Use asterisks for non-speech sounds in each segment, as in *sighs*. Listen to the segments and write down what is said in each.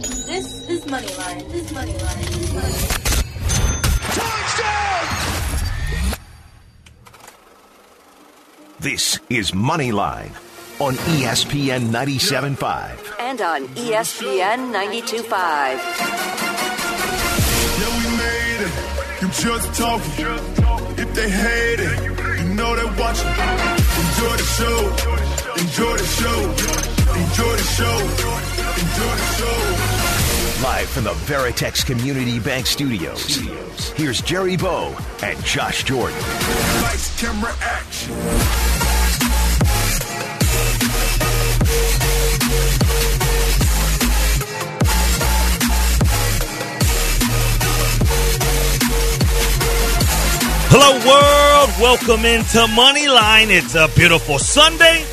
This is Moneyline. This is Moneyline. Touchdown! This is Moneyline on ESPN 97.5. And on ESPN 92.5. Yeah, we made it. You just talking. If they hate it, you know they watching. Enjoy the show. Enjoy the show. Enjoy the show. Enjoy the show. Live from the Veritex Community Bank Studios. Here's Jerry Bo and Josh Jordan. Lights, camera, action. Hello, world. Welcome into Moneyline. It's a beautiful Sunday.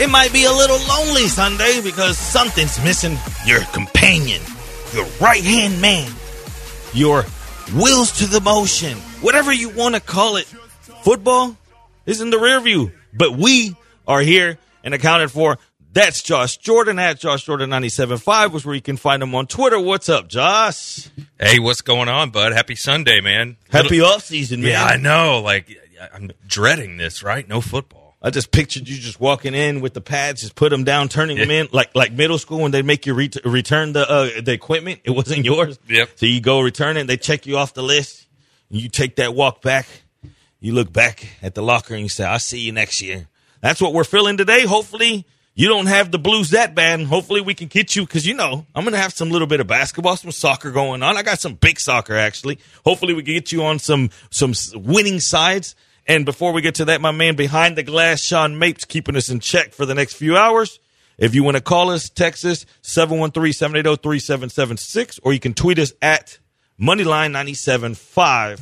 It might be a little lonely Sunday because something's missing your companion, your right hand man, your wheels to the motion, whatever you want to call it. Football is in the rear view, but we are here and accounted for. That's Josh Jordan at Josh Jordan 97.5 was where you can find him on Twitter. What's up, Josh? Hey, what's going on, bud? Happy Sunday, man. Happy off season, man. Yeah, I know. Like, I'm dreading this, right? No football. I just pictured you just walking in with the pads, just put them down, turning them in like like middle school when they make you ret- return the uh, the equipment. It wasn't yours. Yep. So you go return it. They check you off the list. And you take that walk back. You look back at the locker and you say, "I'll see you next year." That's what we're feeling today. Hopefully. You don't have the blues that bad. and Hopefully, we can get you because you know I'm going to have some little bit of basketball, some soccer going on. I got some big soccer actually. Hopefully, we can get you on some some winning sides. And before we get to that, my man behind the glass, Sean Mapes, keeping us in check for the next few hours. If you want to call us, text us 713-780-3776, or you can tweet us at Moneyline975.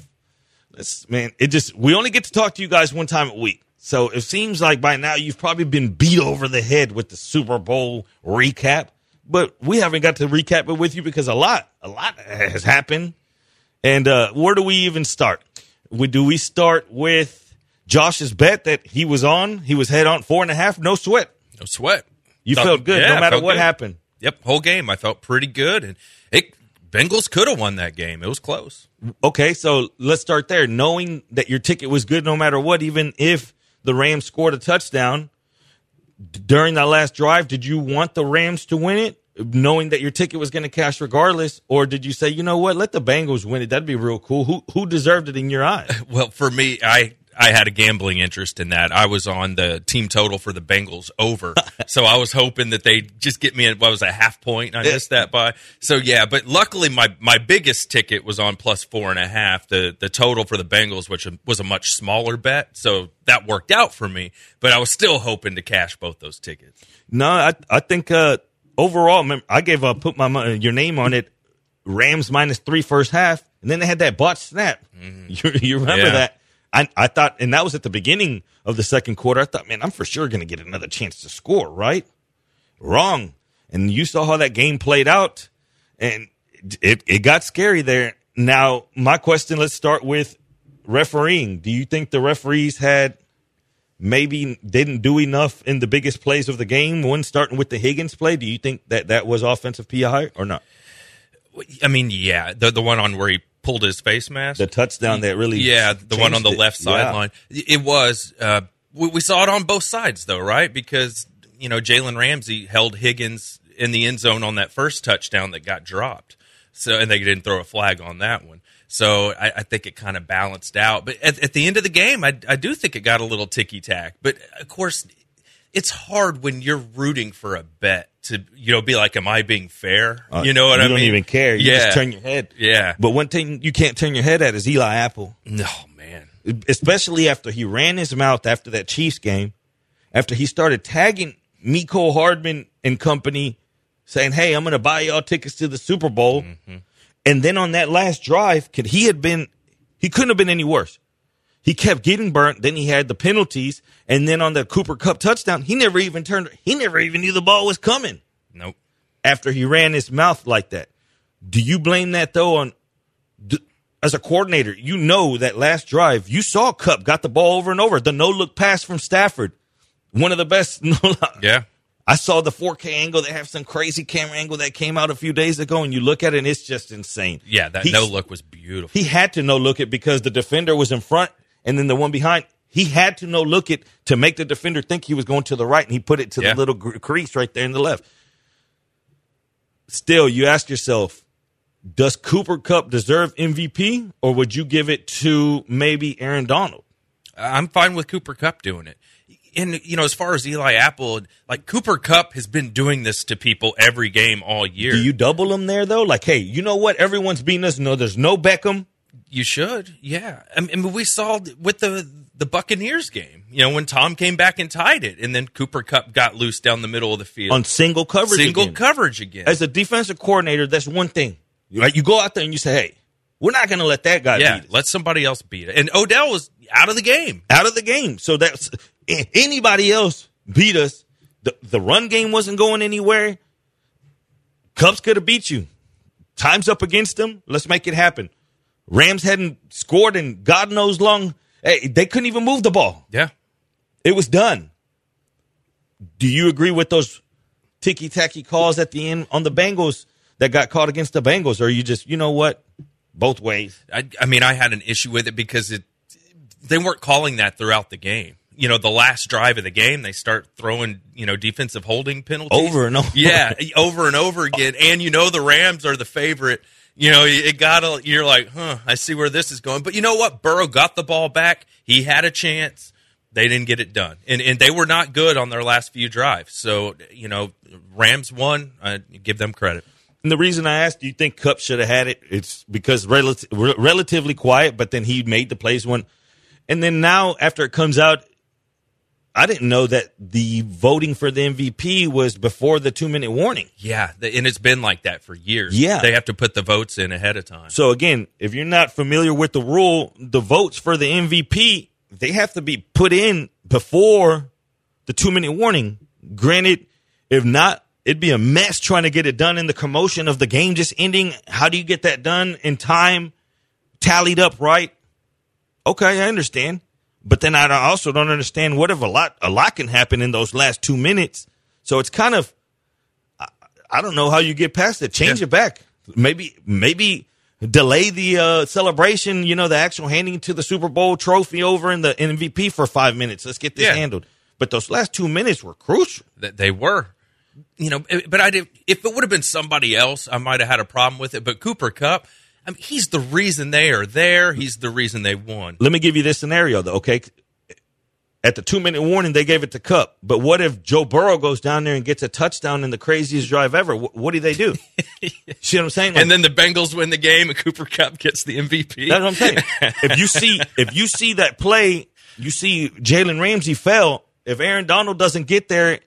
Let's, man, it just, we only get to talk to you guys one time a week. So it seems like by now you've probably been beat over the head with the Super Bowl recap, but we haven't got to recap it with you because a lot, a lot has happened. And uh, where do we even start? We, do we start with Josh's bet that he was on? He was head on four and a half, no sweat. No sweat. You Felt- felt good yeah, no matter what good. happened. Yep, whole game. I felt pretty good, and it Bengals could have won that game. It was close. Okay, so let's start there. Knowing that your ticket was good no matter what, even if the Rams scored a touchdown during that last drive, did you want the Rams to win it, knowing that your ticket was going to cash regardless, or did you say, you know what, let the Bengals win it? That'd be real cool. Who who deserved it in your eyes? *laughs* Well, for me, I I had a gambling interest in that. I was on the team total for the Bengals over, *laughs* so I was hoping that they just get me. At, what was a half point? I missed that by. So yeah, but luckily my my biggest ticket was on plus four and a half. The the total for the Bengals, which was a much smaller bet, so that worked out for me. But I was still hoping to cash both those tickets. No, I I think uh, overall, I gave uh, put my your name on it. Rams minus three first half, and then they had that botch snap. You, *laughs* you remember Yeah. that? I I thought, and that was at the beginning of the second quarter. I thought, man, I'm for sure going to get another chance to score. Right? Wrong. And you saw how that game played out, and it it got scary there. Now, my question. Let's start with refereeing. Do you think the referees had maybe didn't do enough in the biggest plays of the game. One starting with the Higgins play. Do you think that that was offensive PI or not? I mean, yeah, the the one on where he pulled his face mask. The touchdown that really, Yeah, the one on the left Yeah. sideline. It was. Uh, we, we saw it on both sides, though, right? Because you know Jalen Ramsey held Higgins in the end zone on that first touchdown that got dropped. So, and they didn't throw a flag on that one. So I, I think it kind of balanced out. But at, at the end of the game, I, I do think it got a little ticky tack. But of course, it's hard when you're rooting for a bet to you know be like, "Am I being fair?" Uh, you know what you I mean? You don't even care. You yeah. just turn your head. Yeah. But one thing you can't turn your head at is Eli Apple, No man. especially after he ran his mouth after that Chiefs game, after he started tagging Mecole Hardman and company, saying, "Hey, I'm going to buy y'all tickets to the Super Bowl," and then on that last drive, could he had been, he couldn't have been any worse. He kept getting burnt. Then he had the penalties, and then on the Cooper Kupp touchdown, he never even turned. He never even knew the ball was coming Nope. after he ran his mouth like that. Do you blame that though on as a coordinator? You know that last drive you saw Kupp got the ball over and over. The no look pass from Stafford, one of the best. *laughs* No, Yeah. I saw the 4K angle. They have some crazy camera angle that came out a few days ago, and you look at it, and it's just insane. Yeah, that He's- no look was beautiful. He had to no look it because the defender was in front, and then the one behind. He had to no look it to make the defender think he was going to the right, and he put it to Yeah. the little crease right there in the left. Still, you ask yourself, does Cooper Kupp deserve MVP, or would you give it to maybe Aaron Donald? I'm fine with Cooper Kupp doing it. And you know, as far as Eli Apple, like Cooper Kupp has been doing this to people every game all year. Do you double him there though? Like, hey, you know what? Everyone's beating us. No, there's no Beckham. You should, yeah. I mean, we saw with the the Buccaneers game. You know, when Tom came back and tied it, and then Cooper Kupp got loose down the middle of the field on single coverage. single again. coverage again. As a defensive coordinator, that's one thing. Right? You go out there and you say, "Hey, we're not going to let that guy yeah, let somebody else beat it. And Odell was out of the game. out of the game." So that's anybody else beat us. The the run game wasn't going anywhere. Cubs could have beat you. Time's up against them. Let's make it happen. Rams hadn't scored in God knows long. Hey, they couldn't even move the ball. Yeah, It was done. Do you agree with those ticky tacky calls at the end on the Bengals that got caught against the Bengals? Or are you just, you know what? Both ways. I, I mean, I had an issue with it because it they weren't calling that throughout the game. You know, the last drive of the game, they start throwing you know defensive holding penalties Over and over. Yeah, over and over again. And you know, the Rams are the favorite. You know, it got you're like, huh? I see where this is going. But you know what? Burrow got the ball back. He had a chance. They didn't get it done, and and they were not good on their last few drives. So you know, Rams won. I give them credit. And the reason I asked, do you think Kupp should have had it? It's because relati- re- relatively quiet, but then he made the plays one. And then now, after it comes out, I didn't know that the voting for the MVP was before the two minute warning. Yeah, and it's been like that for years. Yeah. they have to put the votes in ahead of time. So again, if you're not familiar with the rule, the votes for the MVP they have to be put in before the two minute warning. Granted, if not, it'd be a mess trying to get it done in the commotion of the game just ending. How do you get that done in time, tallied up right? Okay, I understand, but then I also don't understand what if a lot a lot can happen in those last two minutes. So it's kind of I, I don't know how you get past it. Change Yeah. it back. Maybe maybe delay the uh, celebration. You know, the actual handing to the Super Bowl trophy over in the MVP for five minutes. Let's get this Yeah. handled. But those last two minutes were crucial. that they were. You know, eh, but I did. If it would have been somebody else, I might have had a problem with it. But Cooper Kupp, I mean, he's the reason they are there. He's the reason they won. Let me give you this scenario though. Okay, at the two minute warning, they gave it to Kupp. But what if Joe Burrow goes down there and gets a touchdown in the craziest drive ever? What, what do they do? *laughs* See what I'm saying? Like, And then the Bengals win the game, and Cooper Kupp gets the MVP. That's what I'm saying. *laughs* if you see if you see that play, you see Jalen Ramsey fell. If Aaron Donald doesn't get there,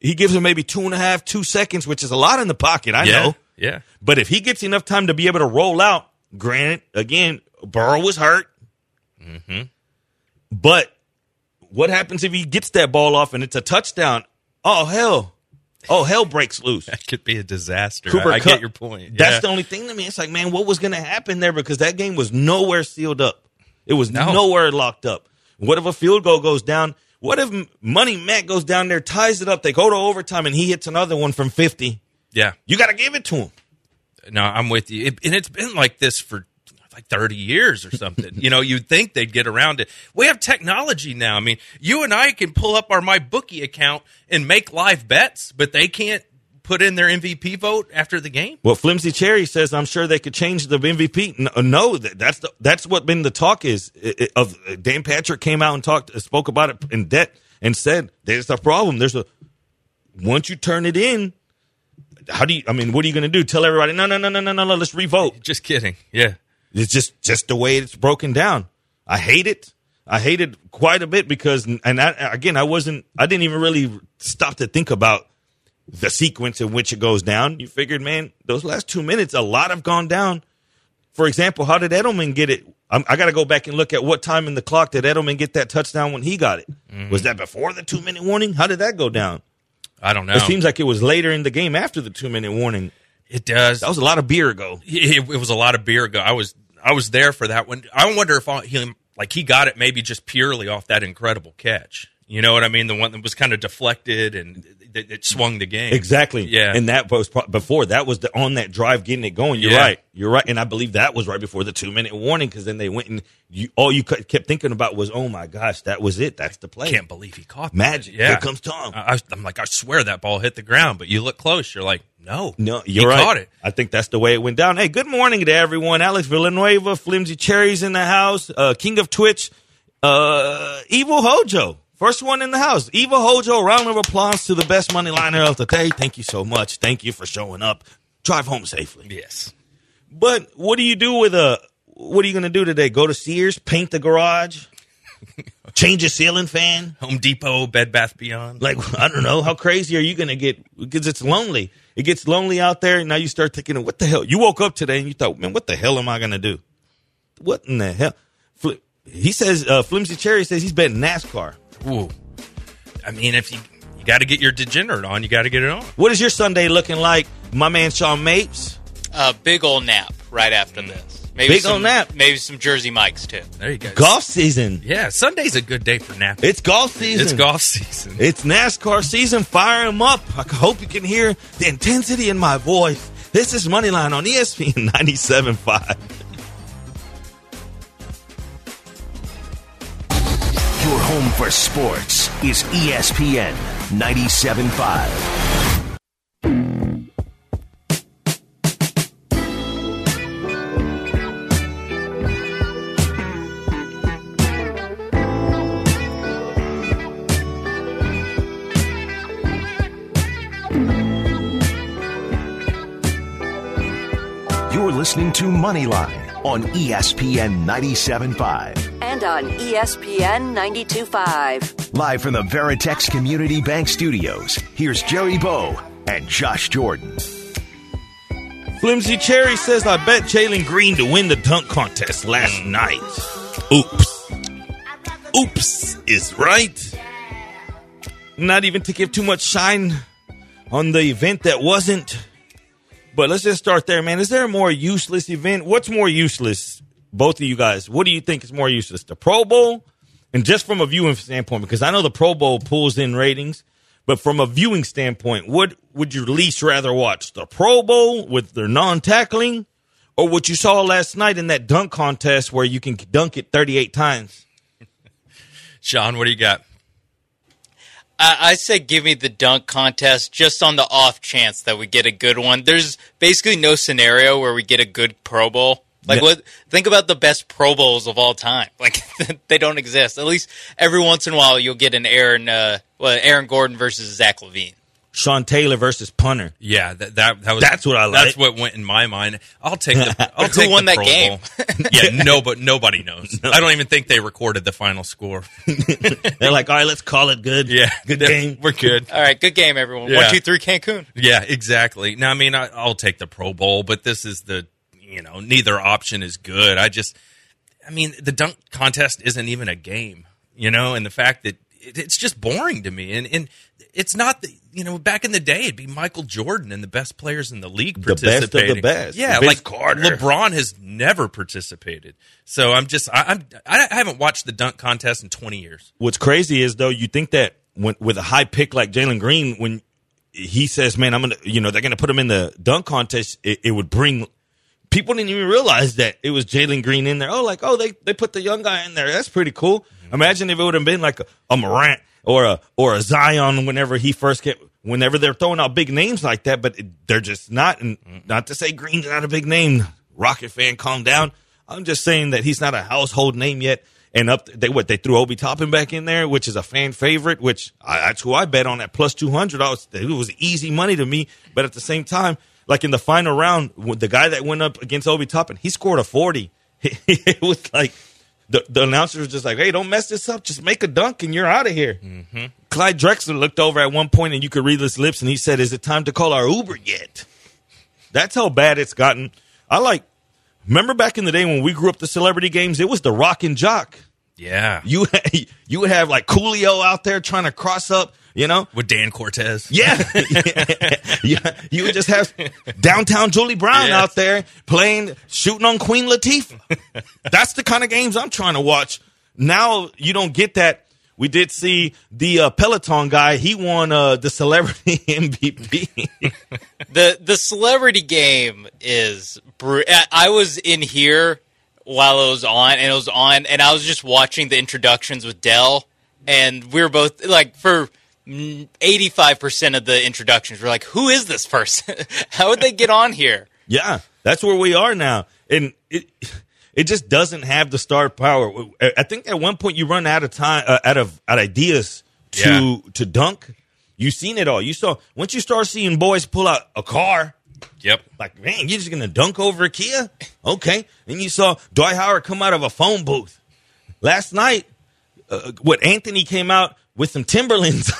he gives him maybe two and a half, two seconds, which is a lot in the pocket. I yeah, know. Yeah. But if he gets enough time to be able to roll out, granted, again, Burrow was hurt. Mm-hmm. But what happens if he gets that ball off and it's a touchdown? Oh hell! Oh hell breaks loose. *laughs* That could be a disaster. Cooper I, I Kupp- get your point. That's the only thing to me. It's like, man, what was going to happen there? Because that game was nowhere sealed up. It was No. nowhere locked up. What if a field goal goes down? What if Money Matt goes down there, ties it up, they go to overtime, and he hits another one from 50? Yeah. You got to give it to him. No, I'm with you. It, and it's been like this for like 30 years or something. you know, you'd think they'd get around it. We have technology now. I mean, you and I can pull up our My Bookie account and make live bets, but they can't put in their MVP vote after the game. Well, Flimsy Cherry says, I'm sure they could change the MVP. Uh, no, no that's the, that's what been the talk is. It- it- of Dan Patrick came out and talked, spoke about it in debt and said, there's a problem. There's a, once you turn it in, how do you, I mean, what are you going to do? Tell everybody, no, no, no, no, no, no, no, let's revote. Just kidding. Yeah. It's just just the way it's broken down. I hate it. I hate it quite a bit because, and I, again, I wasn't, I didn't even really stop to think about the sequence in which it goes down. You figured, man, those last two minutes, a lot have gone down. For example, how did Edelman get it? I'm, I got to go back and look at what time in the clock did Edelman get that touchdown when he got it. Mm-hmm. Was that before the two minute warning? How did that go down? I don't know. It seems like it was later in the game after the two minute warning. it does. That was a lot of beer ago. it, it was a lot of beer ago. I was I was there for that one. I wonder if all, he like he got it maybe just purely off that incredible catch. You know what I mean? The one that was kind of deflected and it, it swung the game. Exactly. Yeah. And that was before that was the on that drive getting it going. You're Yeah. right. You're right. And I believe that was right before the two minute warning because then they went and you all you kept thinking about was oh my gosh that was it. That's the play. I Can't believe he caught that. Magic. Yeah. Here comes Tom. I, I'm like, I swear that ball hit the ground, but you look close, you're like, no, No, you're right. caught it. I think that's the way it went down. Hey, good morning to everyone. Alex Villanueva, Flimsy Cherries in the house. Uh, King of Twitch, uh, Evil Hojo. First one in the house. Eva Hojo, round of applause to the best money liner of the day. Thank you so much. Thank you for showing up. Drive home safely. Yes. But what do you do with a? What are you going to do today? Go to Sears, paint the garage, *laughs* change a ceiling fan? Home Depot, Bed Bath Beyond. Like I don't know, how crazy are you going to get? Because it's lonely. It gets lonely out there. And now you start thinking, what the hell? You woke up today and you thought, man, what the hell am I going to do? What in the hell? He says, uh, Flimsy Cherry says he's betting NASCAR. Ooh. I mean, if you you got to get your degenerate on, you got to get it on. What is your Sunday looking like, my man Sean Mapes? A big old nap right after mm. this. Maybe Big some, ol' nap. Maybe some Jersey Mikes too. There you go. Golf season. Yeah, Sunday's a good day for napping. It's golf season. It's golf season. It's NASCAR season. Fire them up. I hope you can hear the intensity in my voice. This is Moneyline on ESPN 97.5. home for sports is ESPN 97.5. You're listening to Moneyline on ESPN 97.5. And on ESPN 92.5. Live from the Veritex Community Bank Studios, here's Jerry Bo and Josh Jordan. Flimsy Cherry says, I bet Jalen Green to win the dunk contest last night. Oops. Oops is right. Not even to give too much shine on the event that wasn't. But let's just start there, man. Is there a more useless event? What's more useless, both of you guys? What do you think is more useless? The Pro Bowl? And just from a viewing standpoint, because I know the Pro Bowl pulls in ratings, but from a viewing standpoint, what would you least rather watch? The Pro Bowl with their non tackling, or what you saw last night in that dunk contest where you can dunk it 38 times? *laughs* Sean, what do you got? I, I say give me the dunk contest just on the off chance that we get a good one. There's basically no scenario where we get a good Pro Bowl. Like what? Think about the best Pro Bowls of all time. *laughs* Like they don't exist. At least every once in a while you'll get an Aaron, uh, well, Aaron Gordon versus Zach LaVine. Sean Taylor versus punter. Yeah, that that, that was That's what I like. That's what went in my mind. I'll take the. *laughs* I'll Who take won the that Pro game? Yeah, *laughs* no, but nobody knows. I don't even think they recorded the final score. *laughs* They're like, all right, let's call it good. Yeah, Good game. We're good. All right, good game, everyone. Yeah. One, two, three, Cancun. Yeah, exactly. Now, I mean, I, I'll take the Pro Bowl, but this is the, you know, neither option is good. I just, I mean, the dunk contest isn't even a game, you know, and the fact that it, it's just boring to me. And, and it's not, the, you know, back in the day, it'd be Michael Jordan and the best players in the league participating. The best of the best. Yeah, Vince like Carter. LeBron has never participated. So I'm just, I, I'm, I haven't watched the dunk contest in 20 years. What's crazy is though, you think that when, with a high pick like Jalen Green, when he says, "Man, I'm gonna," you know, they're gonna put him in the dunk contest, it, it would bring. People didn't even realize that it was Jalen Green in there. Oh, like, oh, they they put the young guy in there. That's pretty cool. Mm-hmm. Imagine if it would have been like a, a Morant or a or a Zion whenever he first get. Whenever they're throwing out big names like that, but they're just not. And not to say Green's not a big name. Rocket fan, calm down. I'm just saying that he's not a household name yet. And up, they what they threw Obi Toppin back in there, which is a fan favorite. Which I, that's who I bet on at plus two hundred. It was easy money to me, but at the same time, like in the final round, the guy that went up against Obi Toppin, he scored a forty. *laughs* it was like the the announcer was just like, "Hey, don't mess this up. Just make a dunk and you're out of here." Mm-hmm. Clyde Drexler looked over at one point and you could read his lips, and he said, "Is it time to call our Uber yet?" That's how bad it's gotten. I like. Remember back in the day when we grew up the celebrity games, it was the rock and jock. Yeah. You *laughs* you would have like Coolio out there trying to cross up, you know? With Dan Cortese. Yeah. *laughs* yeah. You would just have downtown Julie Brown Yes. out there playing, shooting on Queen Latifah. That's the kind of games I'm trying to watch. Now you don't get that we did see the uh, Peloton guy. He won uh, the celebrity *laughs* MVP. the the celebrity game is. Br- I- I was in here while it was on, and it was on, and I was just watching the introductions with Dell, and we were both like for. 85% of the introductions were like, who is this person? *laughs* How would they get on here? yeah, that's where we are now, and it it just doesn't have the star power. I think at one point you run out of time, uh, out of out ideas to Yeah. to dunk. You've seen it all. You saw once you start seeing boys pull out a car. Yep. Like, man, you're just gonna dunk over a Kia? Okay. And you saw Dwight Howard come out of a phone booth last night. Uh, what Anthony came out with some Timberlands.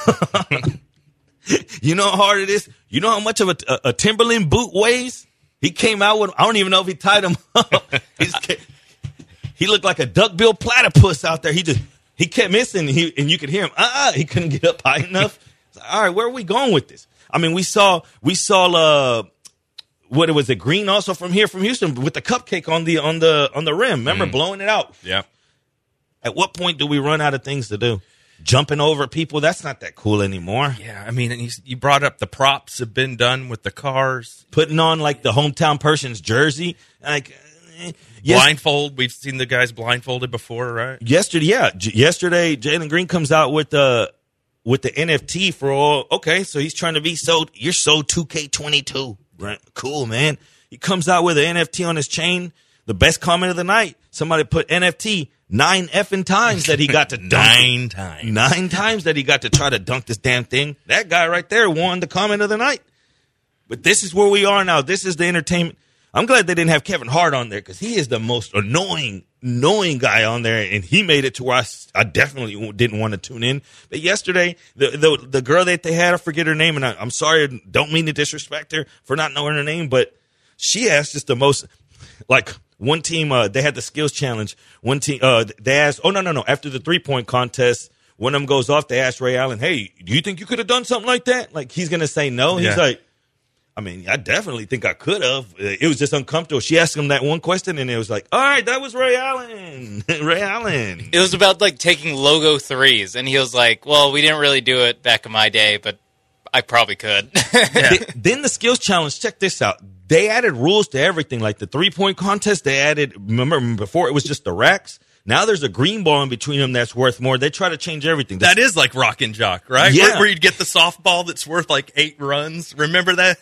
*laughs* you know how hard it is. You know how much of a, a, a Timberland boot weighs. He came out with. I don't even know if he tied him up. *laughs* He looked like a duckbill platypus out there. He just he kept missing. He and you could hear him. Uh, uh he couldn't get up high enough. Like, All right, where are we going with this? I mean, we saw we saw uh what it was it green also from here from Houston with the cupcake on the on the on the rim. Remember blowing it out. Yeah. At what point do we run out of things to do? Jumping over people, that's not that cool anymore. Yeah. I mean, and you, you brought up the props have been done with the cars. Putting on like the hometown person's jersey, like eh, yes- Blindfold. We've seen the guys blindfolded before, right? yesterday, yeah, J- yesterday Jalen Green comes out with the with the NFT for all. Okay, so he's trying to be so you're so two K twenty two, right? Cool, man. He comes out with an NFT on his chain. The best comment of the night. Somebody put NFT nine effing times that he got to *laughs* it. Nine times. nine times that he got to try to dunk this damn thing. That guy right there won the comment of the night. But this is where we are now. This is the entertainment. I'm glad they didn't have Kevin Hart on there because he is the most annoying, annoying guy on there, and he made it to where I, I definitely didn't want to tune in. But yesterday, the the, the girl that they had, I forget her name, and I, I'm sorry, don't mean to disrespect her for not knowing her name, but she asked just the most, like one team, uh, they had the skills challenge. One team, uh, they asked, oh no no no, after the three point contest. One of them goes off. They asked Ray Allen, "Hey, do you think you could have done something like that?" Like he's gonna say no. He's like, I mean, I definitely think I could have. It was just uncomfortable. She asked him that one question, and it was like, "All right, that was Ray Allen. *laughs* Ray Allen." It was about like taking logo threes, and he was like, "Well, we didn't really do it back in my day, but I probably could." *laughs* Th- then the skills challenge. Check this out. They added rules to everything, like the three point contest. They added. Remember before it was just the racks. Now there's a green ball in between them that's worth more. They try to change everything. That is like rock and jock, right? Yeah. Where, where you'd get the softball that's worth like eight runs. Remember that?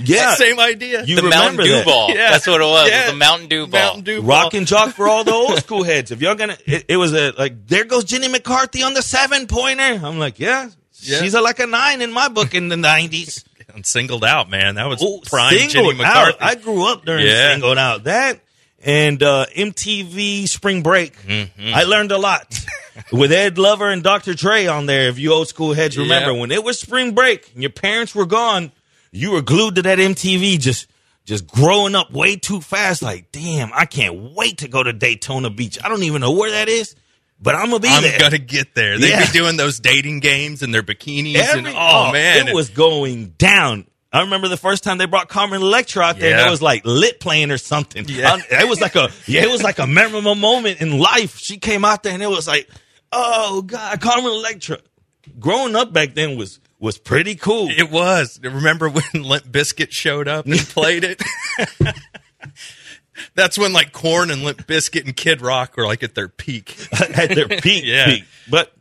Yeah, Same idea. You the Mountain Dew that. ball. Yeah. That's what it was. Yeah. The Mountain Dew ball. Mountain Dew Rock ball. and jock for all the old *laughs* school heads. If y'all gonna, it, it was a like there goes Jenny McCarthy on the seven pointer. I'm like, yeah, Yeah. she's a, like a nine in my book in the nineties. *laughs* And singled out, man. That was Oh, prime Jenny singled McCarthy. out. I grew up during Yeah. singled out that and uh, MTV Spring Break. Mm-hmm. I learned a lot *laughs* with Ed Lover and Dr. Dre on there. If you old school heads remember Yeah. when it was Spring Break and your parents were gone, you were glued to that MTV just. Just growing up way too fast, like damn, I can't wait to go to Daytona Beach. I don't even know where that is, but I'm gonna be I'm there. gonna get there. They'd Yeah. be doing those dating games in their bikinis, and Every- oh, oh man, it was going down. I remember the first time they brought Carmen Electra out there, and it was like lit playing or something. Yeah. I- it was like a yeah, it was like a memorable moment in life. She came out there, and it was like, oh god, Carmen Electra. Growing up back then was was pretty cool. It was. Remember when *laughs* Limp Bizkit showed up and played it? *laughs* That's when like Korn and Limp Bizkit and Kid Rock were like at their peak. *laughs* at their peak, Yeah. peak. But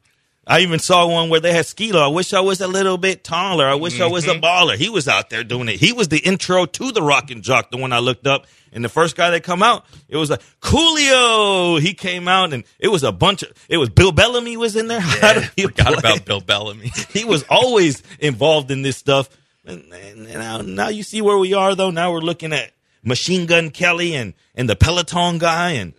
I even saw one where they had Skee-Lo. I wish I was a little bit taller. I wish I was a Mm-hmm. baller. He was out there doing it. He was the intro to the Rock and Jock, the one I looked up. And the first guy that come out, it was like Coolio. He came out and it was a bunch of, it was Bill Bellamy was in there. *laughs* He Forgot play? about Bill Bellamy. *laughs* he was always involved in this stuff. And, and now, now you see where we are, though. Now we're looking at Machine Gun Kelly and, and the Peloton guy and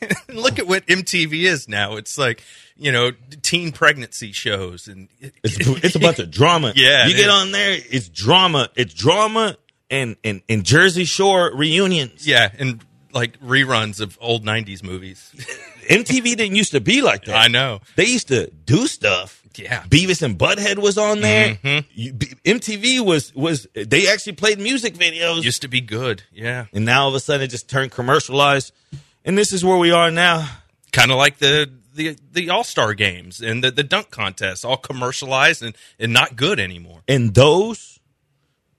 And *laughs* look at what MTV is now. It's like you know teen pregnancy shows and It's it's a bunch of drama. *laughs* Yeah, you get on there, it's drama. It's drama and and and Jersey Shore reunions. yeah, and like reruns of old '90s movies. *laughs* MTV didn't used to be like that. I know. They used to do stuff. Yeah. Mm-hmm. Beavis and Butthead was on there. You- B- MTV was was they actually played music videos, Used to be good. Yeah, and now all of a sudden it just turned commercialized. And this is where we are now. kind of like the the the All Star games and the, the dunk contests, all commercialized and, and not good anymore. and those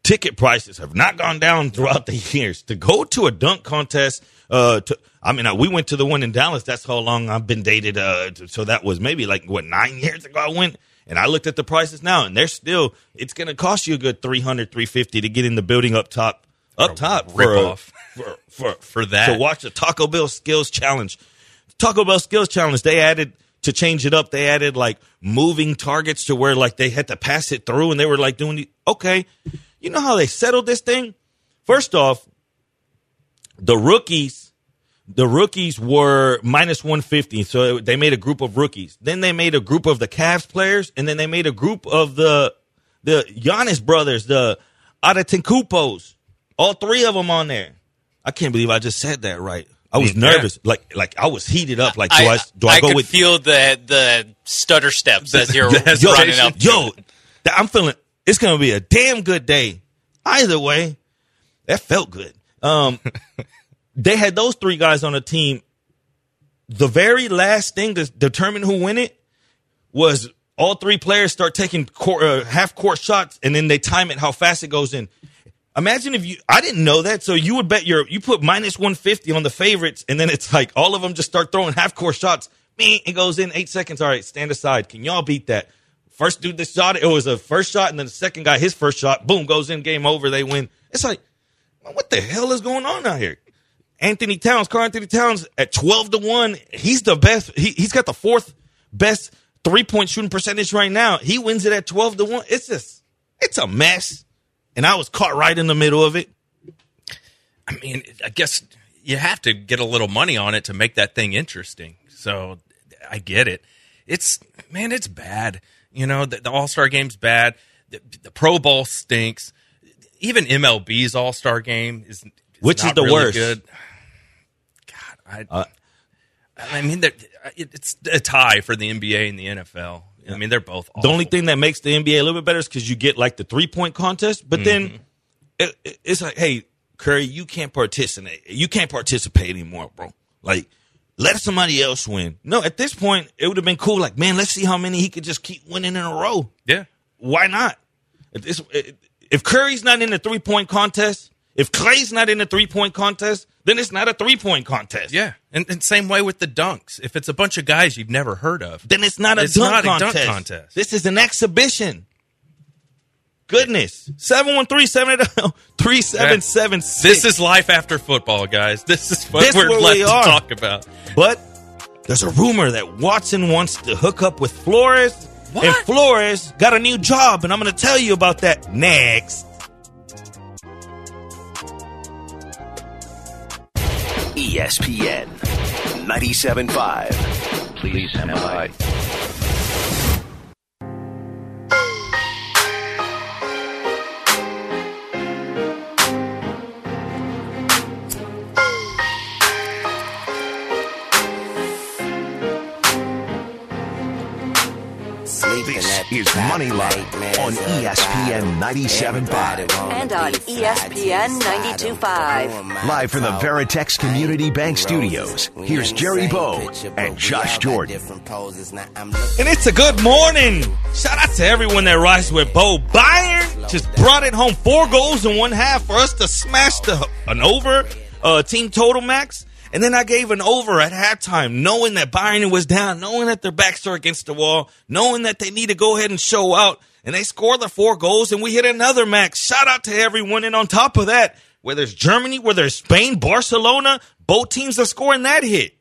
ticket prices have not gone down throughout the years. To go to a dunk contest, uh, to, I mean, uh, we went to the one in Dallas. That's how long I've been dated. Uh, so that was maybe like what nine years ago. I went and I looked at the prices now, and they're still. It's going to cost you a good 300 350 to get in the building up top. Up top for, a- for for For that. to watch the Taco Bell Skills Challenge. Taco Bell Skills Challenge. They added to change it up. They added like moving targets to where like they had to pass it through, and they were like doing the okay. You know how they settled this thing? First off, the rookies, the rookies were minus 150. So they made a group of rookies. Then they made a group of the Cavs players, and then they made a group of the the Giannis brothers, the Adetokounmpos. All three of them on there. I can't believe I just said that right. I was Yeah. nervous, like like I was heated up. Like, do I, do I, I go could with feel the the stutter steps as you're *laughs* yo, running up. yo, I'm feeling it's gonna be a damn good day. Either way, that felt good. Um, *laughs* they had those three guys on the team. The very last thing to determine who win it was all three players start taking court, uh, half court shots, and then they time it how fast it goes in. Imagine if you, I didn't know that. So you would bet your, you put minus 150 on the favorites, and then it's like all of them just start throwing half court shots. Me, it goes in eight seconds. All right, stand aside. Can y'all beat that? First dude that shot it, it was a first shot, and then the second guy, his first shot, boom, goes in, game over, they win. It's like, what the hell is going on out here? Anthony Towns, Karl-Anthony Towns at 12 to 1. He's the best. He, he's got the fourth best three point shooting percentage right now. He wins it at 12 to 1. It's just, it's a mess. And I was caught right in the middle of it. I mean, I guess you have to get a little money on it to make that thing interesting. So I get it. It's man, it's bad. You know, the, the All Star game's bad. The, the Pro Bowl stinks. Even MLB's All Star game is, is Which is the really worst? Good. God, I. Uh, I mean, it- it's a tie for the NBA and the NFL. I mean, they're both. The only thing that makes the NBA a little bit better is because you get like the three point contest, but then mm-hmm. it, it- it's like, hey, Curry, you can't participate. You can't participate anymore, bro. Like, let somebody else win. No, at this point, it would have been cool. Like, man, let's see how many he could just keep winning in a row. yeah, Why not? If, this, if Curry's not in the three point contest, if Clay's not in a three point contest, then it's not a three point contest. yeah, and, and same way with the dunks. If it's a bunch of guys you've never heard of, Then it's not a, It's dunk, not a dunk contest. contest. This is an exhibition. Goodness. 713-780-3776. This is life after football, guys. This is what This we're left we to talk about. But there's a rumor that Watson wants to hook up with Flores. What? And Flores got a new job, and I'm going to tell you about that next. ESPN 97.5. Please stand by. This is Moneyline on ESPN 97.5. And on ESPN 92.5. Live from the Veritex Community Bank Studios, here's Jerry Bo and Josh Jordan. And it's a good morning. Shout out to everyone that rides with Bo. Bayern just brought it home. Four goals in one half for us to smash the an over uh, team total max. And then I gave an over at halftime, knowing that Bayern was down, knowing that their backs are against the wall, knowing that they need to go ahead and show out. And they score the four goals, and we hit another max. Shout out to everyone. And on top of that, whether it's Germany, whether it's Spain, Barcelona, both teams are scoring that hit.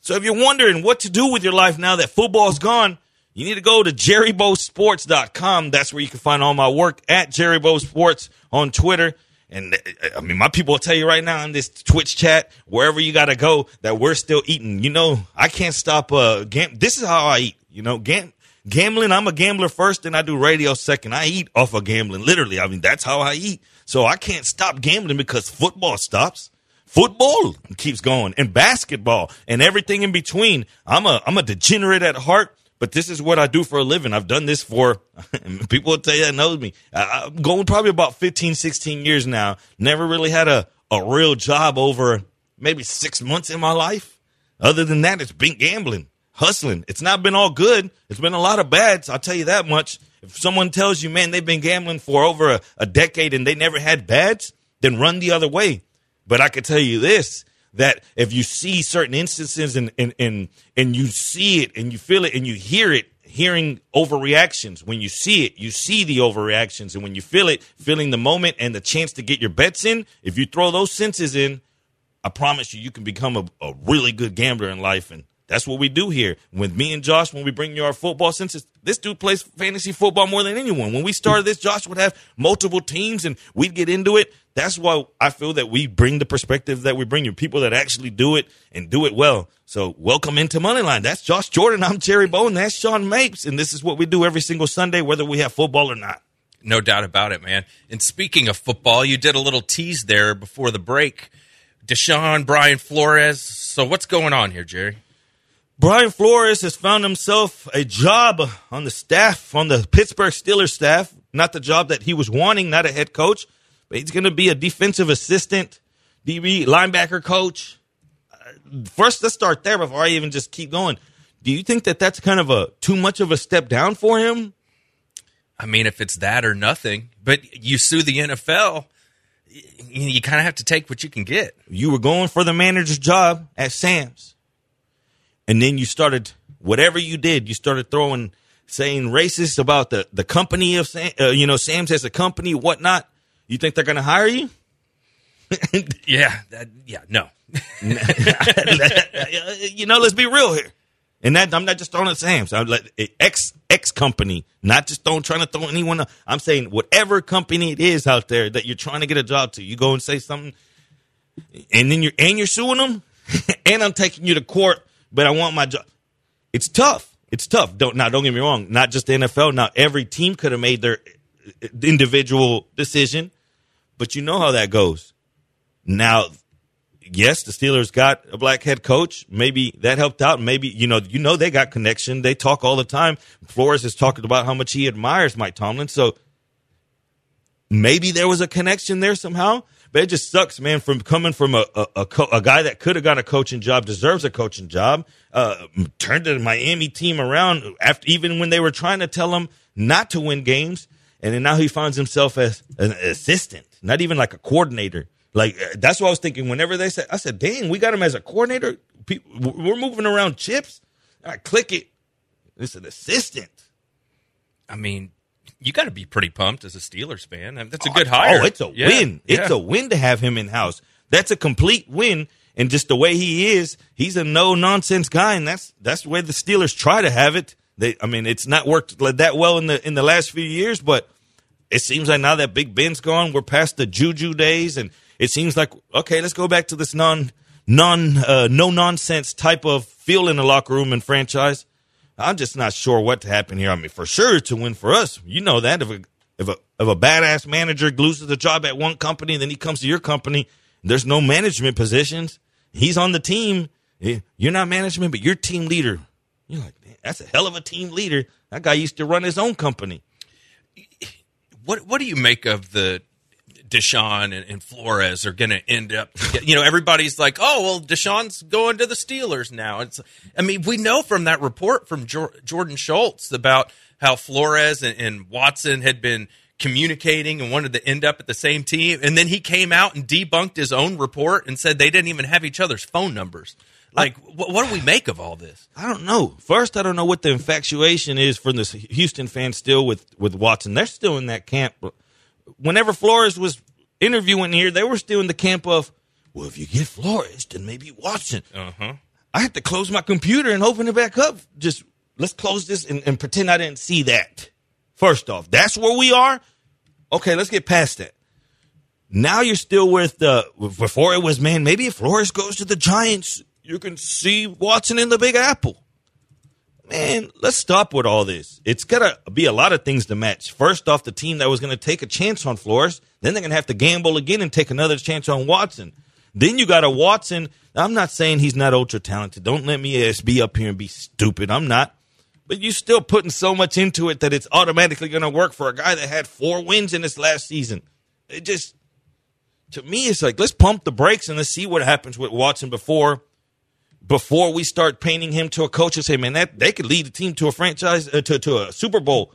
So if you're wondering what to do with your life now that football's gone, you need to go to jerrybosports.com. That's where you can find all my work at Jerry Bo Sports on Twitter. And uh, I mean, my people will tell you right now in this Twitch chat, wherever you got to go, that we're still eating. You know, I can't stop. Uh, gam- this is how I eat. You know, gam- gambling. I'm a gambler first, and I do radio second. I eat off of gambling. Literally, I mean, that's how I eat. So I can't stop gambling because football stops football keeps going and basketball and everything in between. I'm a I'm a degenerate at heart, but this is what I do for a living. I've done this for *laughs* people will tell you that knows me. I, I'm going probably about 15, 16 years now. Never really had a a real job over maybe six months in my life. Other than that, it's been gambling. hustling. It's not been all good. It's been a lot of bads. I'll tell you that much. If someone tells you, man, they've been gambling for over a, a decade and they never had bads, then run the other way. But I could tell you this that if you see certain instances and, and, and, and you see it and you feel it and you hear it, hearing overreactions. When you see it, you see the overreactions. And when you feel it, feeling the moment and the chance to get your bets in, if you throw those senses in, I promise you, you can become a, a really good gambler in life. And that's what we do here. With me and Josh, when we bring you our football senses, this dude plays fantasy football more than anyone. When we started this, Josh would have multiple teams and we'd get into it. That's why I feel that we bring the perspective that we bring you, people that actually do it and do it well. So welcome into Moneyline. That's Josh Jordan. I'm Jerry Bone. That's Sean Mapes. And this is what we do every single Sunday, whether we have football or not. No doubt about it, man. And speaking of football, you did a little tease there before the break. Deshaun, Brian Flores. So what's going on here, Jerry? Brian Flores has found himself a job on the staff, on the Pittsburgh Steelers staff. Not the job that he was wanting, not a head coach, but he's going to be a defensive assistant, DB linebacker coach. Uh, First, let's start there before I even just keep going. Do you think that that's kind of a too much of a step down for him? I mean, if it's that or nothing, but you sue the NFL, you, you kind of have to take what you can get. You were going for the manager's job at Sam's, and then you started whatever you did. You started throwing saying racist about the the company of Sam, uh, you know Sam's as a company, whatnot. You think they're going to hire you? *laughs* Yeah, that, yeah, no. *laughs* you know, let's be real here. And that I'm not just throwing at Sam's. I'm like X X company, not just throwing trying to throw anyone. Up. I'm saying whatever company it is out there that you're trying to get a job to, you go and say something, and then you're and you're suing them, *laughs* and I'm taking you to court. But I want my job. It's tough. It's tough. Don't now. Don't get me wrong. Not just the NFL. Now every team could have made their uh, individual decision, but you know how that goes. Now yes, the Steelers got a black head coach. Maybe that helped out. Maybe you know, you know, they got connection. They talk all the time. Flores has talked about how much he admires Mike Tomlin. So maybe there was a connection there somehow. But it just sucks, man. From coming from a a, a, co- a guy that could have got a coaching job, deserves a coaching job, uh, turned the Miami team around after even when they were trying to tell him not to win games, and then now he finds himself as an assistant, not even like a coordinator. Like uh, that's what I was thinking. Whenever they said, I said, "Dang, we got him as a coordinator. Pe- We're moving around chips." I click it. It's an assistant. I mean, you got to be pretty pumped as a Steelers fan. I mean, That's a good hire. Oh, it's a Yeah, win. It's yeah. a win to have him in house. That's a complete win. And just the way he is, he's a no nonsense guy, and that's that's the way the Steelers try to have it. They, I mean, it's not worked that well in the in the last few years, but it seems like now that Big Ben's gone, we're past the juju days, and it seems like okay, let's go back to this non non uh, no nonsense type of feel in the locker room and franchise. I'm just not sure what to happen here. I mean, for sure to win for us, you know that if a if a if a badass manager loses a job at one company, then he comes to your company, there's no management positions. He's on the team. Eh, You're not management, but you're team leader. You're like, "Man, that's a hell of a team leader. That guy used to run his own company. What What do you make of the Deshaun and, and Flores are going to end up? You know, everybody's like, "Oh, well, Deshaun's going to the Steelers now." It's, I mean, we know from that report from Jor- Jordan Schultz about how Flores and, and Watson had been communicating and wanted to end up at the same team, and then he came out and debunked his own report and said they didn't even have each other's phone numbers. Like, what, what do we make of all this? I don't know. First, I don't know what the infatuation is from the Houston fans still with with Watson. They're still in that camp. Whenever Flores was interviewing here, they were still in the camp of, well, if you get Flores, then maybe Watson. Uh huh. I had to close my computer and open it back up. Just let's close this and, and pretend I didn't see that. First off, that's where we are. Okay, let's get past that. Now you're still with the before it was man. Maybe if Flores goes to the Giants, you can see Watson in the Big Apple. Man, let's stop with all this. It's gotta be a lot of things to match. First off, the team that was gonna take a chance on Flores, then they're gonna have to gamble again and take another chance on Watson. Then you got a Watson. I'm not saying he's not ultra talented. Don't let me be up here and be stupid. I'm not. But you're still putting so much into it that it's automatically going to work for a guy that had four wins in this last season. It just, to me, it's like let's pump the brakes and let's see what happens with Watson before before we start painting him to a coach and say, man, that they could lead the team to a franchise uh, to to a Super Bowl.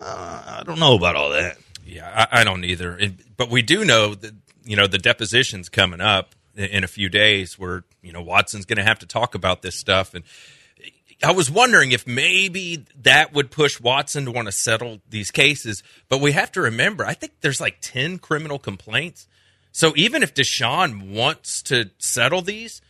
Uh, I don't know about all that. Yeah, I, I don't either. And, but we do know that you know the deposition's coming up in, in a few days, where you know Watson's going to have to talk about this stuff. And I was wondering if maybe that would push Watson to want to settle these cases. But we have to remember, I think there's like ten criminal complaints. So even if Deshaun wants to settle these,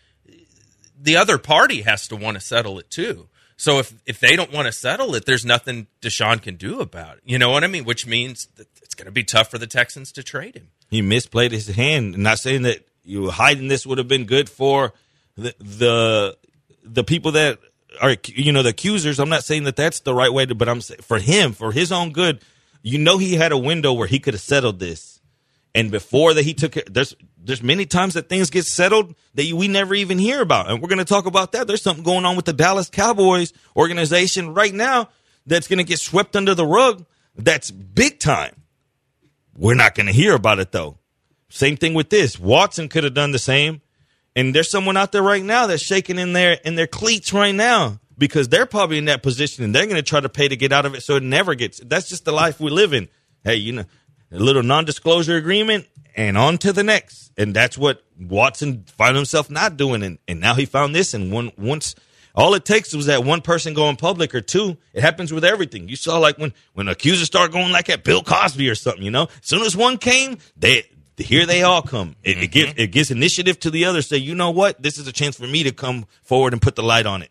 the other party has to want to settle it too. So if if they don't want to settle it, there's nothing Deshaun can do about it. You know what I mean? Which means it's going to be tough for the Texans to trade him. He misplayed his hand. Not saying that you hiding this would have been good for the the the people that are you know the accusers. I'm not saying that that's the right way to, but I'm for him, for his own good. You know, he had a window where he could have settled this, and before that, he took it. There's there's many times that things get settled that we never even hear about, and we're going to talk about that. There's something going on with the Dallas Cowboys organization right now that's going to get swept under the rug. That's big time. We're not going to hear about it though. Same thing with this. Watson could have done the same. And there's someone out there right now that's shaking in their in their cleats right now because they're probably in that position and they're going to try to pay to get out of it so it never gets. That's just the life we live in. Hey, you know, a little non-disclosure agreement and on to the next. And that's what Watson found himself not doing and, and now he found this and one once all it takes was that one person going public or two. It happens with everything. You saw like when when accusers start going like at Bill Cosby or something. You know, as soon as one came, they here they all come. It, mm-hmm. it gives it gives initiative to the others. Say, you know what? This is a chance for me to come forward and put the light on it.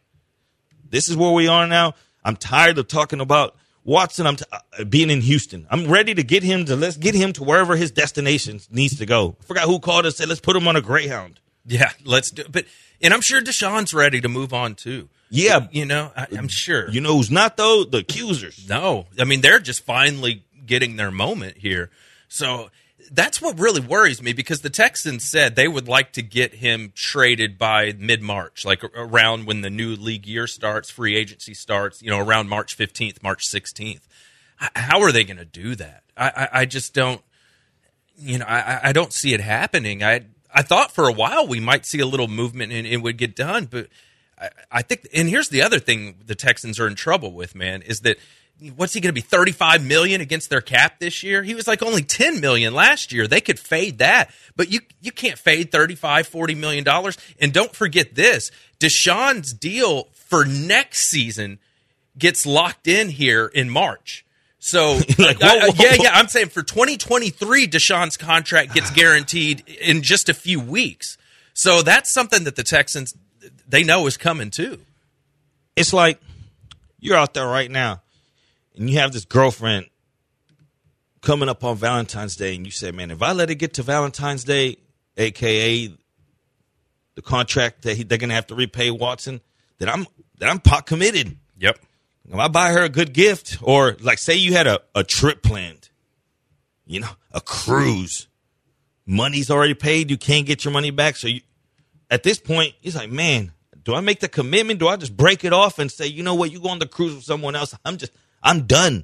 This is where we are now. I'm tired of talking about Watson. I'm t- uh, being in Houston. I'm ready to get him to let's get him to wherever his destination needs to go. I forgot who called us said let's put him on a Greyhound. Yeah, let's do. But and I'm sure Deshaun's ready to move on too. Yeah, you know, I, am sure. You know who's not though? The accusers. No, I mean they're just finally getting their moment here. So that's what really worries me because the Texans said they would like to get him traded by mid March, like around when the new league year starts, free agency starts. You know, around March 15th, March 16th. How are they going to do that? I, I, I, just don't. You know, I, I don't see it happening. I I thought for a while we might see a little movement and it would get done, but I, I think. And here's the other thing: the Texans are in trouble with. Man, is that what's he going to be 35 million against their cap this year? He was like only 10 million last year. They could fade that. But you you can't fade 35 40 million dollars. And don't forget this deshaun's deal for next season gets locked in here in march. So *laughs* like, whoa, whoa, yeah yeah i'm saying for 2023 deshaun's contract gets *sighs* guaranteed in just a few weeks. So that's something that the texans they know is coming too. It's like you're out there right now and you have this girlfriend coming up on Valentine's Day, and you say, "Man, if I let it get to Valentine's Day, aka the contract that he, they're going to have to repay Watson, then I'm then I'm pot committed." Yep. If I buy her a good gift, or like say you had a, a trip planned, you know, a cruise, money's already paid, you can't get your money back. So you, at this point, he's like, man, do I make the commitment? Do I just break it off and say, you know what, you go on the cruise with someone else? I'm just I'm done.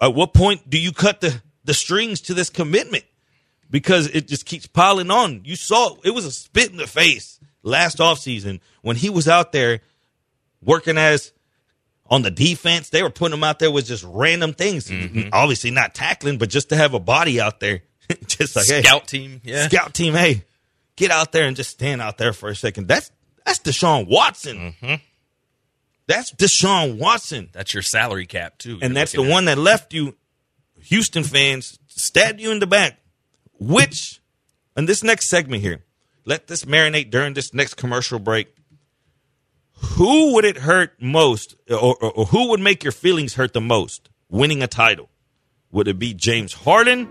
At what point do you cut the, the strings to this commitment? Because it just keeps piling on. You saw it was a spit in the face last offseason when he was out there working as on the defense. They were putting him out there with just random things. Mm-hmm. Obviously not tackling, but just to have a body out there. *laughs* just like scout hey, team. Yeah. Scout team, hey, get out there and just stand out there for a second. That's that's Deshaun Watson. Mm-hmm. That's Deshaun Watson. That's your salary cap too. And that's the at. one that left you, Houston fans, stabbed you in the back. Which, in this next segment here, let this marinate during this next commercial break. Who would it hurt most, or, or, or who would make your feelings hurt the most winning a title? Would it be James Harden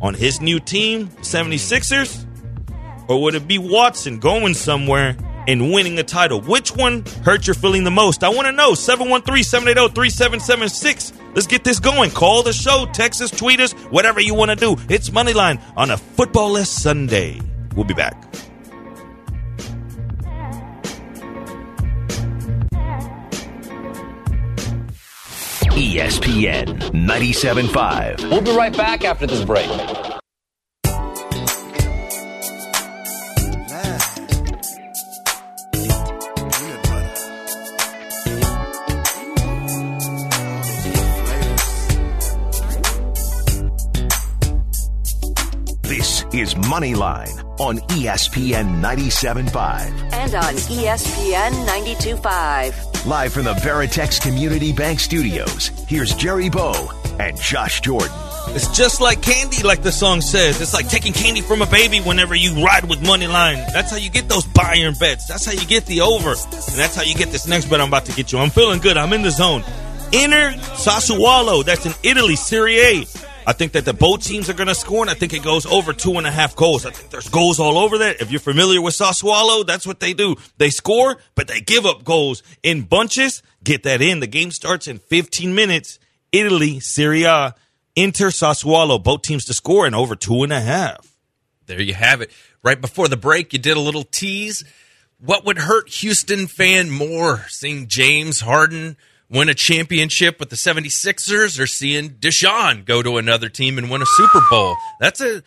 on his new team, 76ers? Or would it be Watson going somewhere and winning a title. Which one hurt your feeling the most? I want to know. 713 780 3776. Let's get this going. Call the show, text us, tweet us, whatever you want to do. It's Moneyline on a footballless Sunday. We'll be back. ESPN 97.5. We'll be right back after this break. Is Moneyline on ESPN 97.5. And on ESPN 92.5. Live from the Veritex Community Bank Studios, here's Jerry Bo and Josh Jordan. It's just like candy, like the song says. It's like taking candy from a baby whenever you ride with money line. That's how you get those Bayern bets. That's how you get the over. And that's how you get this next bet I'm about to get you. I'm feeling good. I'm in the zone. Inter Sassuolo. That's in Italy, Serie A. I think that the both teams are going to score, and I think it goes over two and a half goals. I think there's goals all over that. If you're familiar with Sassuolo, that's what they do. They score, but they give up goals in bunches. Get that in. The game starts in 15 minutes. Italy, Serie A, Inter Sassuolo. Both teams to score and over two and a half. There you have it. Right before the break, you did a little tease. What would hurt Houston fan more, seeing James Harden win a championship with the 76ers or seeing Deshaun go to another team and win a Super Bowl? That's a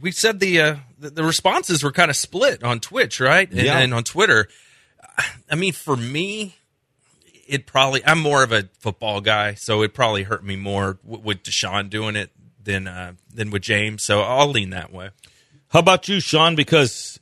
we said the uh, the, responses were kind of split on Twitch, right? And, Yeah. and on Twitter. I mean, for me, it probably I'm more of a football guy, so it probably hurt me more with Deshaun doing it than uh, than with James. So I'll lean that way. How about you, Sean? Because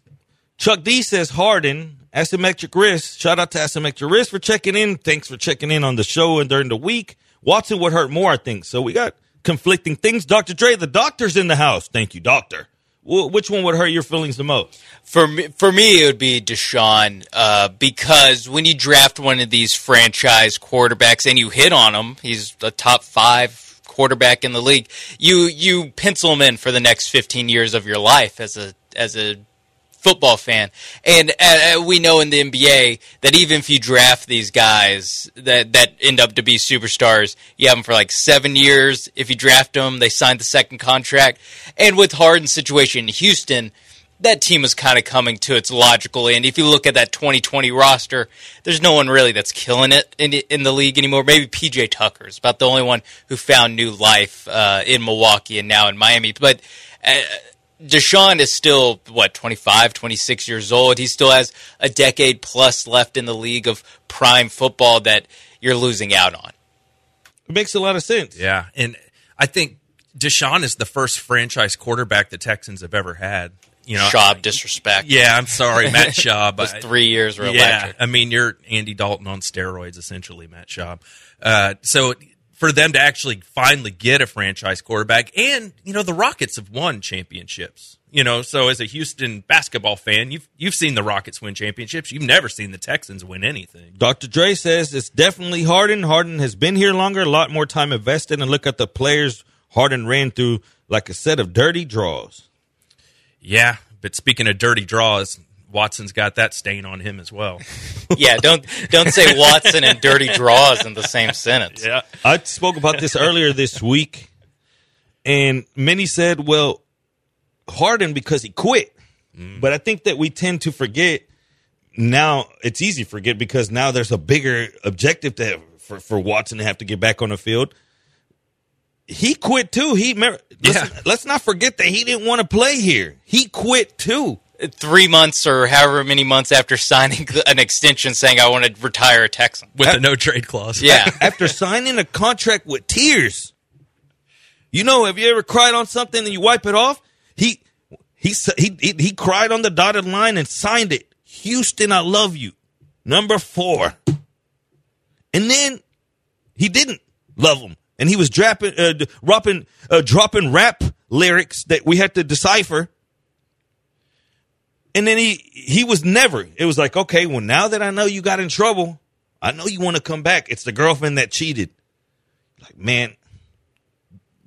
Chuck D says Harden, asymmetric wrist. Shout out to asymmetric wrist for checking in. Thanks for checking in on the show and during the week. Watson would hurt more, I think. So we got conflicting things. Dr. Dre, the doctor's in the house. Thank you, doctor. Wh- which one would hurt your feelings the most? For me, for me, it would be Deshaun uh, because when you draft one of these franchise quarterbacks and you hit on him, he's a top five quarterback in the league. You you pencil him in for the next fifteen years of your life as a as a football fan, and uh, we know in the NBA that even if you draft these guys that that end up to be superstars, you have them for like seven years. If you draft them, they sign the second contract. And with Harden's situation in Houston, that team is kind of coming to its logical end. If you look at that 2020 roster, there's no one really that's killing it in in the league anymore. Maybe PJ Tucker is about the only one who found new life uh, in Milwaukee and now in Miami, but. Uh, Deshaun is still what 25, 26 years old. He still has a decade plus left in the league of prime football that you're losing out on. It makes a lot of sense. Yeah, and I think Deshaun is the first franchise quarterback the Texans have ever had. You know, Schaub disrespect. Yeah, I'm sorry, Matt *laughs* Schaub. Those I- three years were yeah, electric. I mean, you're Andy Dalton on steroids, essentially, Matt Schaub. Uh, so for them to actually finally get a franchise quarterback, and you know, the Rockets have won championships. You know, so as a Houston basketball fan, you've you've seen the Rockets win championships. You've never seen the Texans win anything. Dr. Dre says it's definitely Harden. Harden has been here longer, a lot more time invested, and look at the players Harden ran through like a set of dirty draws. Yeah, but speaking of dirty draws, Watson's got that stain on him as well. *laughs* yeah, don't don't say Watson and dirty draws in the same sentence. Yeah. I spoke about this earlier this week, and many said, well, Harden because he quit. Mm-hmm. But I think that we tend to forget now, it's easy to forget because now there's a bigger objective to have for, for Watson to have to get back on the field. He quit too. He let's, Yeah. let's not forget that he didn't want to play here. He quit too. Three months or however many months after signing *laughs* an extension saying I want to retire a Texan. with a no trade clause. Yeah. after signing a contract with tears. You know, have you ever cried on something and you wipe it off? He he s- he he, he cried on the dotted line and signed it. Houston, I love you. Number 4. And then he didn't love him. And he was dropping uh, dropping uh, dropping rap lyrics that we had to decipher. And then he he was never. It was like, okay, well now that I know you got in trouble, I know you want to come back. It's the girlfriend that cheated. Like, man,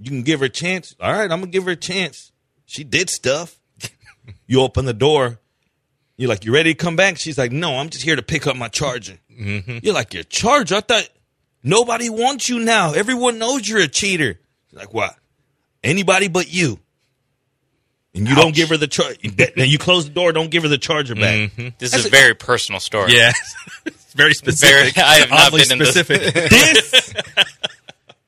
you can give her a chance. All right, I'm gonna give her a chance. She did stuff. *laughs* you open the door. You're like, you ready to come back? She's like, no, I'm just here to pick up my charger. Mm-hmm. You're like, your charger? I thought nobody wants you now. Everyone knows you're a cheater. She's like, what? Anybody but you. And you don't give her the charger. And you close the door. Don't give her the charger back. Mm-hmm. This is a very personal story. Yeah. It's *laughs* very specific. Very- I have not Oddly been in this- *laughs*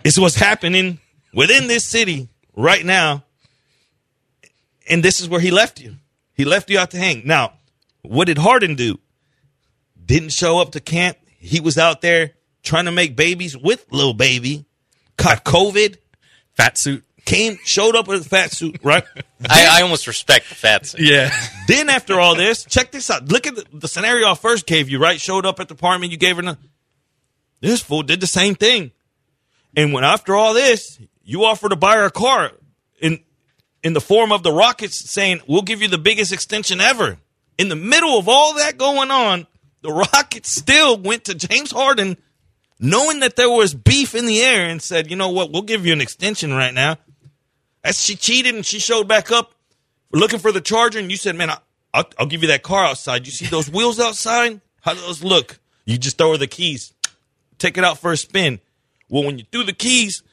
this is what's happening within this city right now. And this is where he left you. He left you out to hang. Now, what did Harden do? Didn't show up to camp. He was out there trying to make babies with little baby. Caught COVID. Fat suit. Came, showed up with a fat suit, right? *laughs* I, I almost respect the fat suit. Yeah. then after all this, check this out. Look at the, the scenario I first gave you, right? Showed up at the apartment, you gave her. The, this fool did the same thing, and when after all this, you offer to buy her a car in in the form of the Rockets, saying we'll give you the biggest extension ever. In the middle of all that going on, the Rockets still went to James Harden, knowing that there was beef in the air, and said, "You know what? We'll give you an extension right now." As she cheated and she showed back up looking for the charger, and you said, "Man, I, I'll, I'll give you that car outside. You see those *laughs* wheels outside? How do those look?" You just throw her the keys, take it out for a spin. Well, when you threw the keys,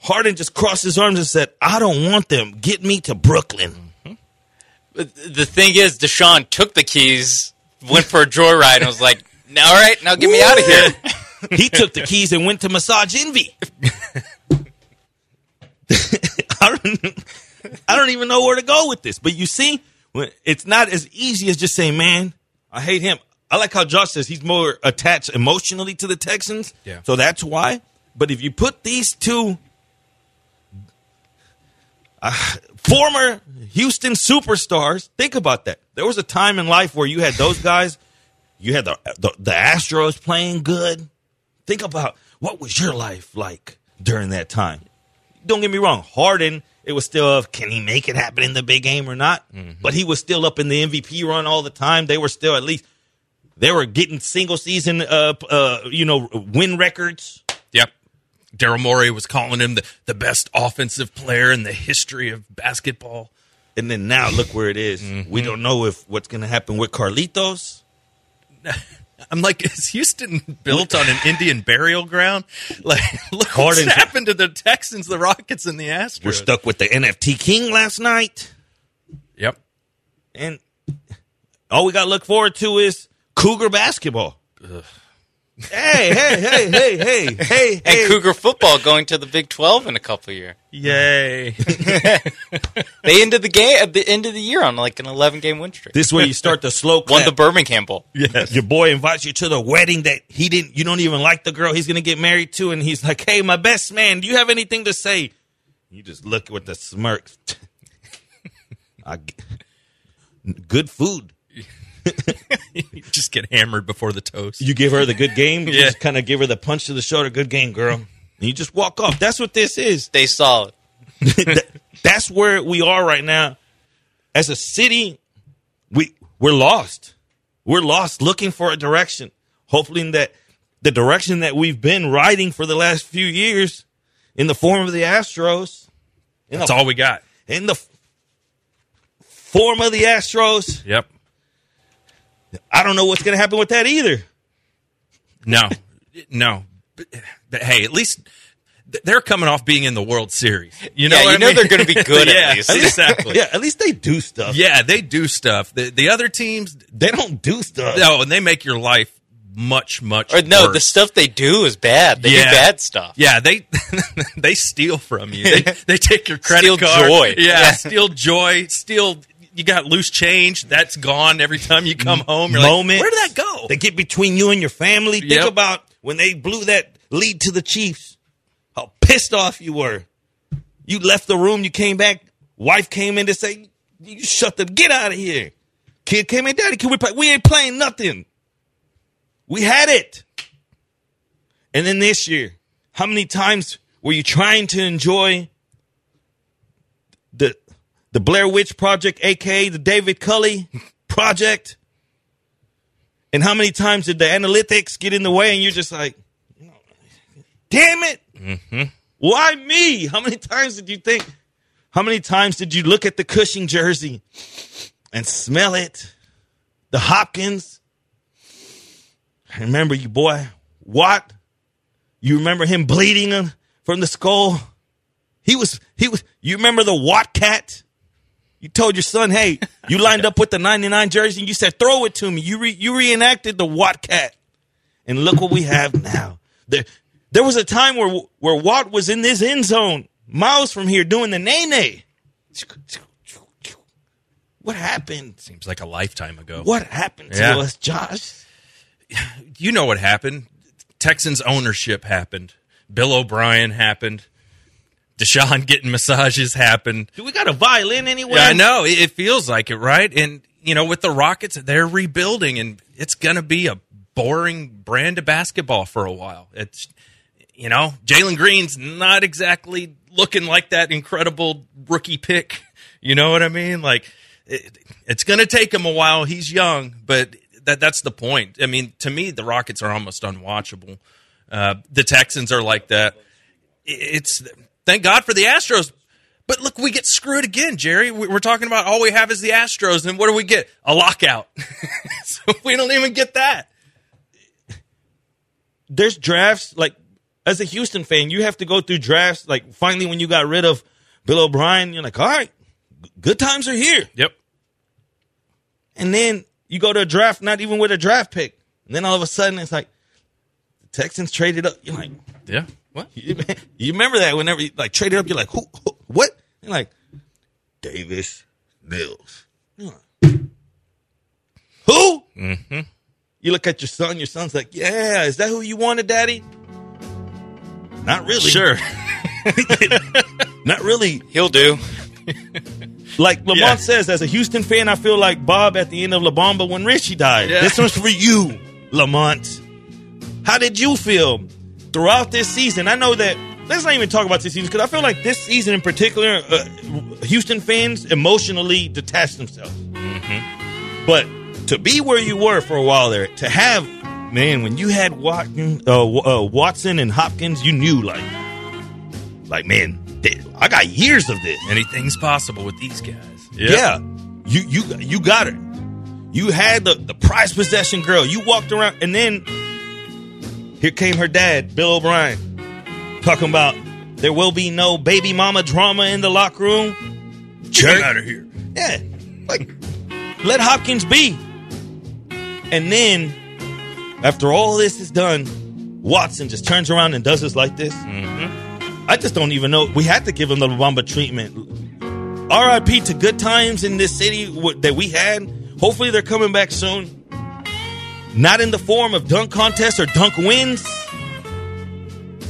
Harden just crossed his arms and said, "I don't want them. Get me to Brooklyn." Mm-hmm. But the thing is, Deshaun took the keys, went for a joyride, and was like, "All right, now get me out of here." he took the keys and went to Massage Envy. *laughs* I don't, *laughs* I don't even know where to go with this. But you see, it's not as easy as just saying, "Man, I hate him." I like how Josh says he's more attached emotionally to the Texans, Yeah. so that's why. But if you put these two uh, former Houston superstars, think about that. There was a time in life where you had those guys. You had the, the the Astros playing good. Think about what was your life like during that time. Don't get me wrong, Harden. It was still of can he make it happen in the big game or not? But he was still up in the MVP run all the time. They were still at least they were getting single season uh uh you know win records. Yep. Daryl Morey was calling him the, the best offensive player in the history of basketball. And then now look where it is. *laughs* We don't know if what's going to happen with Carlitos. *laughs* I'm like, *laughs* is Houston built on an Indian burial ground? *laughs* Like, look Harden's- what's happened to the Texans, the Rockets, and the Astros. We're stuck with the NFT King last night. Yep. And all we got to look forward to is Cougar basketball. Hey, hey, hey, hey, hey, hey, *laughs* hey. And hey. Cougar football going to the Big Twelve in a couple of years. Yay. *laughs* They ended the game at the end of the year on like an eleven game win streak. This way you start the slow *laughs* Won clap. the Birmingham Bowl. yes. Your boy invites you to the wedding that he didn't. You don't even like the girl he's going to get married to, and he's like, "Hey, my best man, do you have anything to say?" You just look with the smirk. I, good food. You *laughs* just get hammered before the toast. You give her the good game. Yeah. just kind of give her the punch to the shoulder. Good game, girl. And you just walk off. That's what this is. Stay solid. *laughs* That- That's where we are right now. As a city, we we're lost. We're lost looking for a direction. Hopefully in that the direction that we've been riding for the last few years in the form of the Astros. That's the, all we got. in the form of the Astros. Yep. I don't know what's going to happen with that either. No, no. But, but hey, at least they're coming off being in the World Series. You know, Yeah, you I know mean? they're gonna be good *laughs* at yeah, least. *laughs* exactly. Yeah, at least they do stuff. Yeah, they do stuff. The the other teams, They don't do stuff. no, and they make your life much much. Or no, worse. the stuff they do is bad. They Yeah. do bad stuff. Yeah, they *laughs* they steal from you. They, they take your credit Steal card. joy. Yeah, Yeah. steal joy. Steal. You got loose change. That's gone every time you come home. You're like, Where did that go? They get between you and your family. Think about when they blew that lead to the Chiefs. How pissed off you were. You left the room. You came back. Wife came in to say, "You shut the get out of here." Kid came in, Daddy, can we play? We ain't playing nothing. We had it. And then this year, how many times were you trying to enjoy the Blair Witch Project, aka the David Culley Project? And how many times did the analytics get in the way and you're just like, damn it. Mm-hmm. Why me? How many times did you think? How many times did you look at the Cushing jersey and smell it? The Hopkins. I remember you, boy. Watt. You remember him bleeding from the skull? He was, he was, you remember the Watt cat? You told your son, hey, you *laughs* lined up with the 99 jersey and you said, throw it to me. You, re, you reenacted the Watt cat. And look what we have now. There, there was a time where, where Watt was in this end zone, miles from here, doing the nay nay. What happened? Seems like a lifetime ago. What happened to Yeah. us, Josh? You know what happened? Texans ownership happened. Bill O'Brien happened. Deshaun getting massages happen. Do we got a violin anywhere? Yeah, I know. It, it feels like it, right? And you know, with the Rockets, they're rebuilding, and it's going to be a boring brand of basketball for a while. It's you know, Jalen Green's not exactly looking like that incredible rookie pick. *laughs* You know what I mean? Like it, it's going to take him a while. He's young, but that that's the point. I mean, to me, the Rockets are almost unwatchable. Uh, the Texans are like that. It's thank God for the Astros. But look, we get screwed again, Jerry. We're talking about all we have is the Astros, and what do we get? A lockout. *laughs* so we don't even get that. There's drafts like as a Houston fan, you have to go through drafts. Like finally, when you got rid of Bill O'Brien, you're like, all right, good times are here. Yep. And then you go to a draft, not even with a draft pick. And then all of a sudden, it's like the Texans traded up. You're like, yeah, what? You, *laughs* you remember that whenever you like traded up, you're like, who, who what? You're like, Davis Mills. Like, who? Mm-hmm. You look at your son. Your son's like, yeah, is that who you wanted, Daddy? Not really. Sure. *laughs* Not really. He'll do. Like Lamont Yeah. says, as a Houston fan, I feel like Bob at the end of La Bamba when Ritchie died. Yeah. This one's for you, Lamont. How did you feel throughout this season? I know that. Let's not even talk about this season because I feel like this season in particular, uh, Houston fans emotionally detached themselves. But to be where you were for a while there, to have man, when you had Watson, uh, uh, Watson and Hopkins, you knew like, like man, they- I got years of this. Anything's possible with these guys. Yeah. You you you got it. You had the, the prized possession girl. You walked around and then here came her dad, Bill O'Brien, talking about there will be no baby mama drama in the locker room. Jerk. out of here. Yeah. Like let Hopkins be. And then after all this is done, Watson just turns around and does this like this. Mm-hmm. I just don't even know. We had to give him the La Bamba treatment. RIP to good times in this city that we had. Hopefully they're coming back soon. Not in the form of dunk contests or dunk wins.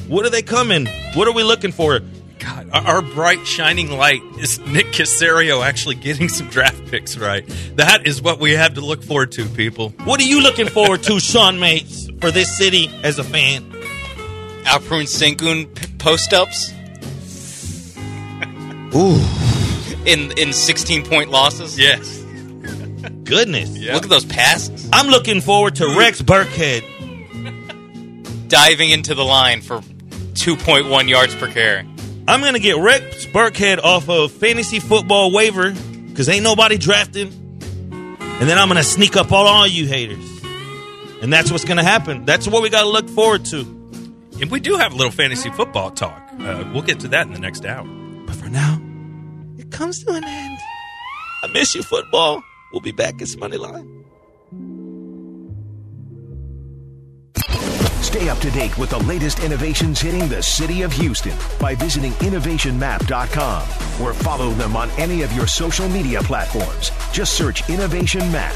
What are they coming? What are we looking for? God, our, our bright shining light is Nick Caserio actually getting some draft picks right. That is what we have to look forward to, people. What are you looking forward to, Sean Mates, for this city as a fan? Alperen Sengun p- post ups Ooh, in in 16 point losses. Yes. Goodness. Look at those passes. I'm looking forward to Rex Burkhead. *laughs* Diving into the line for 2.1 yards per carry. I'm gonna get Rex Burkhead off of fantasy football waiver because ain't nobody drafted. And then I'm gonna sneak up on all you haters. And that's what's gonna happen. That's what we gotta look forward to. And we do have a little fantasy football talk. Uh, we'll get to that in the next hour. But for now, it comes to an end. I miss you, football. We'll be back. It's Money Line. Stay up to date with the latest innovations hitting the city of Houston by visiting innovationmap.com or follow them on any of your social media platforms. Just search Innovation Map.